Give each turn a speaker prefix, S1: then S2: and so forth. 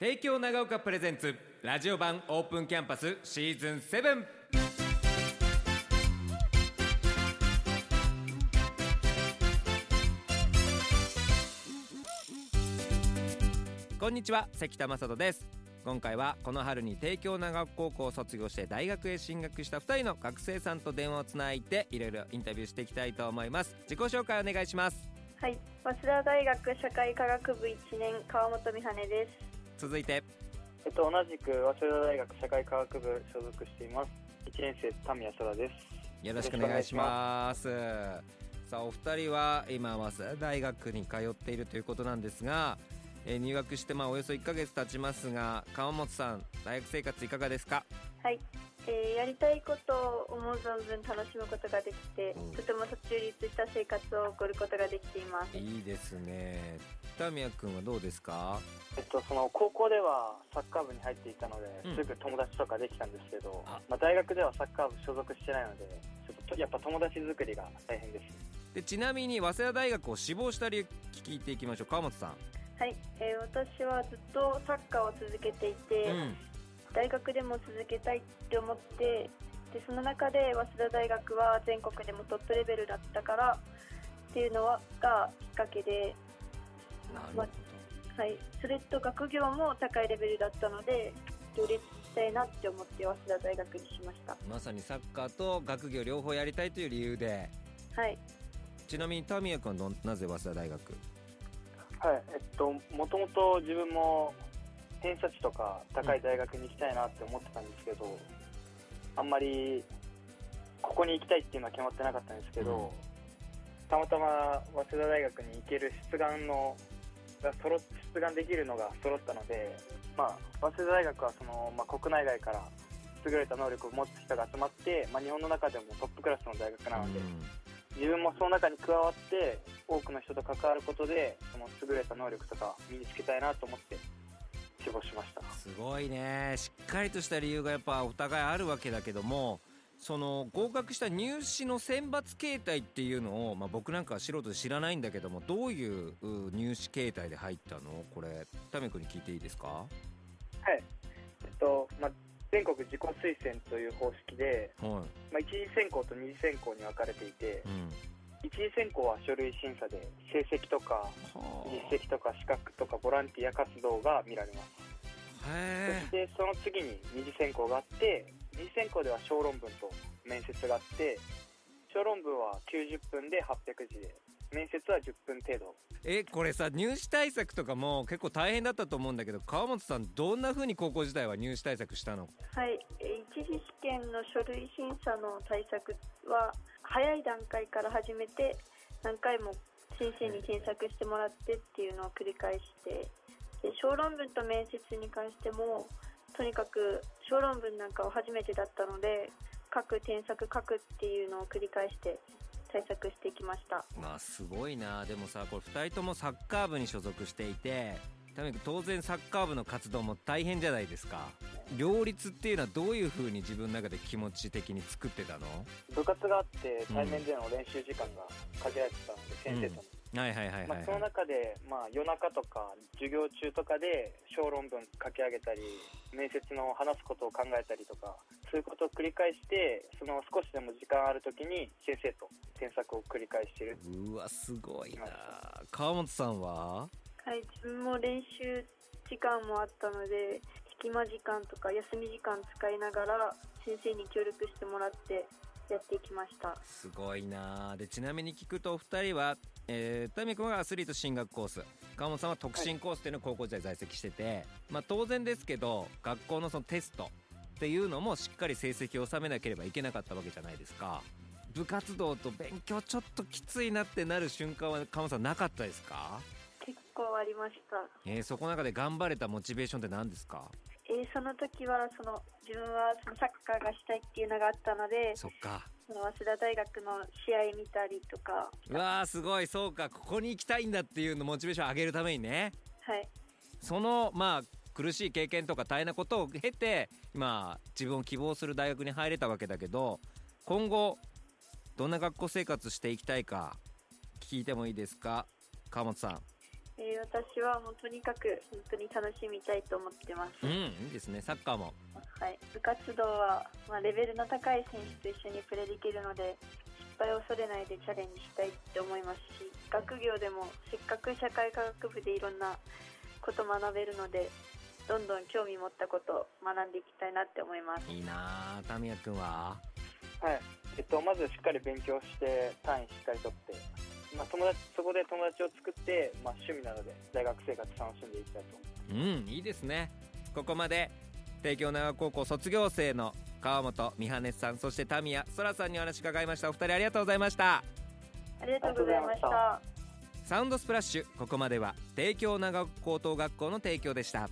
S1: 帝京長岡プレゼンツラジオ版オープンキャンパスシーズン7こんにちは関田正人です。今回はこの春に帝京長岡高校を卒業して大学へ進学した2人の学生さんと電話をつないでいろいろインタビューしていきたいと思います。自己紹介お願いします。
S2: はい、早稲田大学社会科学部1年川本美羽です。
S1: 続いて。
S3: えっと、同じく早稲田大学社会科学部所属しています。1年生、田宮空です。
S1: よろしくお願いします。さあお二人は今早稲田大学に通っているということなんですが、えー入学してまあおよそ1ヶ月経ちますが川本さん大学生活いかがですか？
S2: はい、えーやりたいことを思う存分楽しむことができて、
S1: うん。
S2: とても充実した生活を送ることができています。
S1: いいですね。田宮君はどうですか？
S3: えっと、その高校ではサッカー部に入っていたので、
S1: うん。
S3: すぐ友達とかできたんですけど、
S1: あ。
S3: まあ、大学ではサッカー部所属してないので、ちょっとやっぱ友達作りが大変です。
S1: でちなみに早稲田大学を志望した理由聞いていきましょう。川本さん、
S2: はい、えー私はずっとサッカーを続けていて、
S1: うん
S2: 大学でも続けたいって思って、でその中で早稲田大学は全国でもトップレベルだったからっていうのはがきっかけで、
S1: なるほど。
S2: はい、それと学業も高いレベルだったので両立したいなって思って早稲田大学にしました。
S1: まさにサッカーと学業両方やりたいという理由で。
S2: はい。
S1: ちなみに田宮君はどなぜ早稲田大学？
S3: はい、えっと、もともと自分も偏差値とか高い大学に行きたいなって思ってたんですけど、あんまりここに行きたいっていうのは決まってなかったんですけど、たまたま早稲田大学に行ける出願のが揃っ出願できるのが揃ったので、まあ、早稲田大学はその、まあ、国内外から優れた能力を持つ人が集まって、まあ、日本の中でもトップクラスの大学なので、
S1: うん。
S3: 自分もその中に加わって多くの人と関わることでその優れた能力とか身につけたいなと思って志望しました。
S1: すごいね。しっかりとした理由がやっぱお互いあるわけだけどもその合格した入試の選抜形態っていうのを、まあ、僕なんかは素人で知らないんだけどもどういうう入試形態で入ったの？これタメ君に聞いていいですか？
S3: はい。えっと、まあ、全国自己推薦という方式で、
S1: はい、
S3: まあ、一次選考と二次選考に分かれていて
S1: うん、
S3: 一次選考は書類審査で成績とか
S1: は
S3: 実績とか資格とかボランティア活動が見られます。そしてその次に二次選考があって二次選考では小論文と面接があって小論文は90分で800字で面接は10分程度。
S1: ええこれさ入試対策とかも結構大変だったと思うんだけど川本さんどんな風に高校時代は入試対策したの？
S2: はい、えー一次試験の書類審査の対策は早い段階から始めて何回も先生に添削してもらってっていうのを繰り返してで小論文と面接に関してもとにかく小論文なんかは初めてだったので書く添削書くっていうのを繰り返して対策してきました。
S1: まあすごいな。でもさこれ2人ともサッカー部に所属していてタメ君当然サッカー部の活動も大変じゃないですか。両立っていうのはどういう風に自分の中で気持ち的に作ってたの？
S3: 部活があって対面での練習時間が限られてたので、先生と。の、
S1: はいはいはいはい、
S3: まあ、その
S1: はい、
S3: 中で、まあ、夜中とか授業中とかで小論文書き上げたり面接の話すことを考えたりとかそういうことを繰り返してその少しでも時間ある時に先生と添削を繰り返している。
S1: うわすごいな。川本さんは？
S2: はい、自分も練習時間もあったので隙間時間とか休み時間使いながら先生に協力してもらってやっていきました。
S1: すごいな。でちなみに聞くとお二人は、えー、タミ君はアスリート進学コース。川本さんは特進コースっていうのを高校時代在籍してて、まあ当然ですけど学校のそのテストっていうのもしっかり成績を収めなければいけなかったわけじゃないですか。部活動と勉強ちょっときついなってなる瞬間は川本さんなかったですか？
S2: 構ありました。
S1: えー、そこの中で頑張れたモチベーションって何ですか？
S2: えーその時はその自分はそのサッカーがしたいっていうのがあったので
S1: そっか。
S2: その早稲田大学の試合見たりとか。
S1: うわーすごい。そうか。ここに行きたいんだっていうのモチベーション上げるためにね。
S2: はい。
S1: そのまあ苦しい経験とか大変なことを経て今自分を希望する大学に入れたわけだけど今後どんな学校生活していきたいか聞いてもいいですか？川本さん
S2: えー私はもうとにかく本当に楽しみたいと思ってます。
S1: うんいいですねサッカーも
S2: はい、部活動は、まあ、レベルの高い選手と一緒にプレーできるので失敗を恐れないでチャレンジしたいって思いますし学業でもせっかく社会科学部でいろんなこと学べるのでどんどん興味持ったことを学んでいきたいなって思います。
S1: いいなあタミヤくんは？
S3: はい。えっと、まずしっかり勉強して、単位しっかり取って、まあ、友達、そこで友達を作って、まあ、趣味なので、大学生活楽しんでいきたいと。思います。
S1: うんいいですね。ここまで帝京長高校卒業生の川本美羽さんそしてタミヤそらさんにお話伺いました。お二人ありがとうございました。
S2: ありがとうございました。
S1: サウンドスプラッシュここまでは帝京長高等学校の提供でした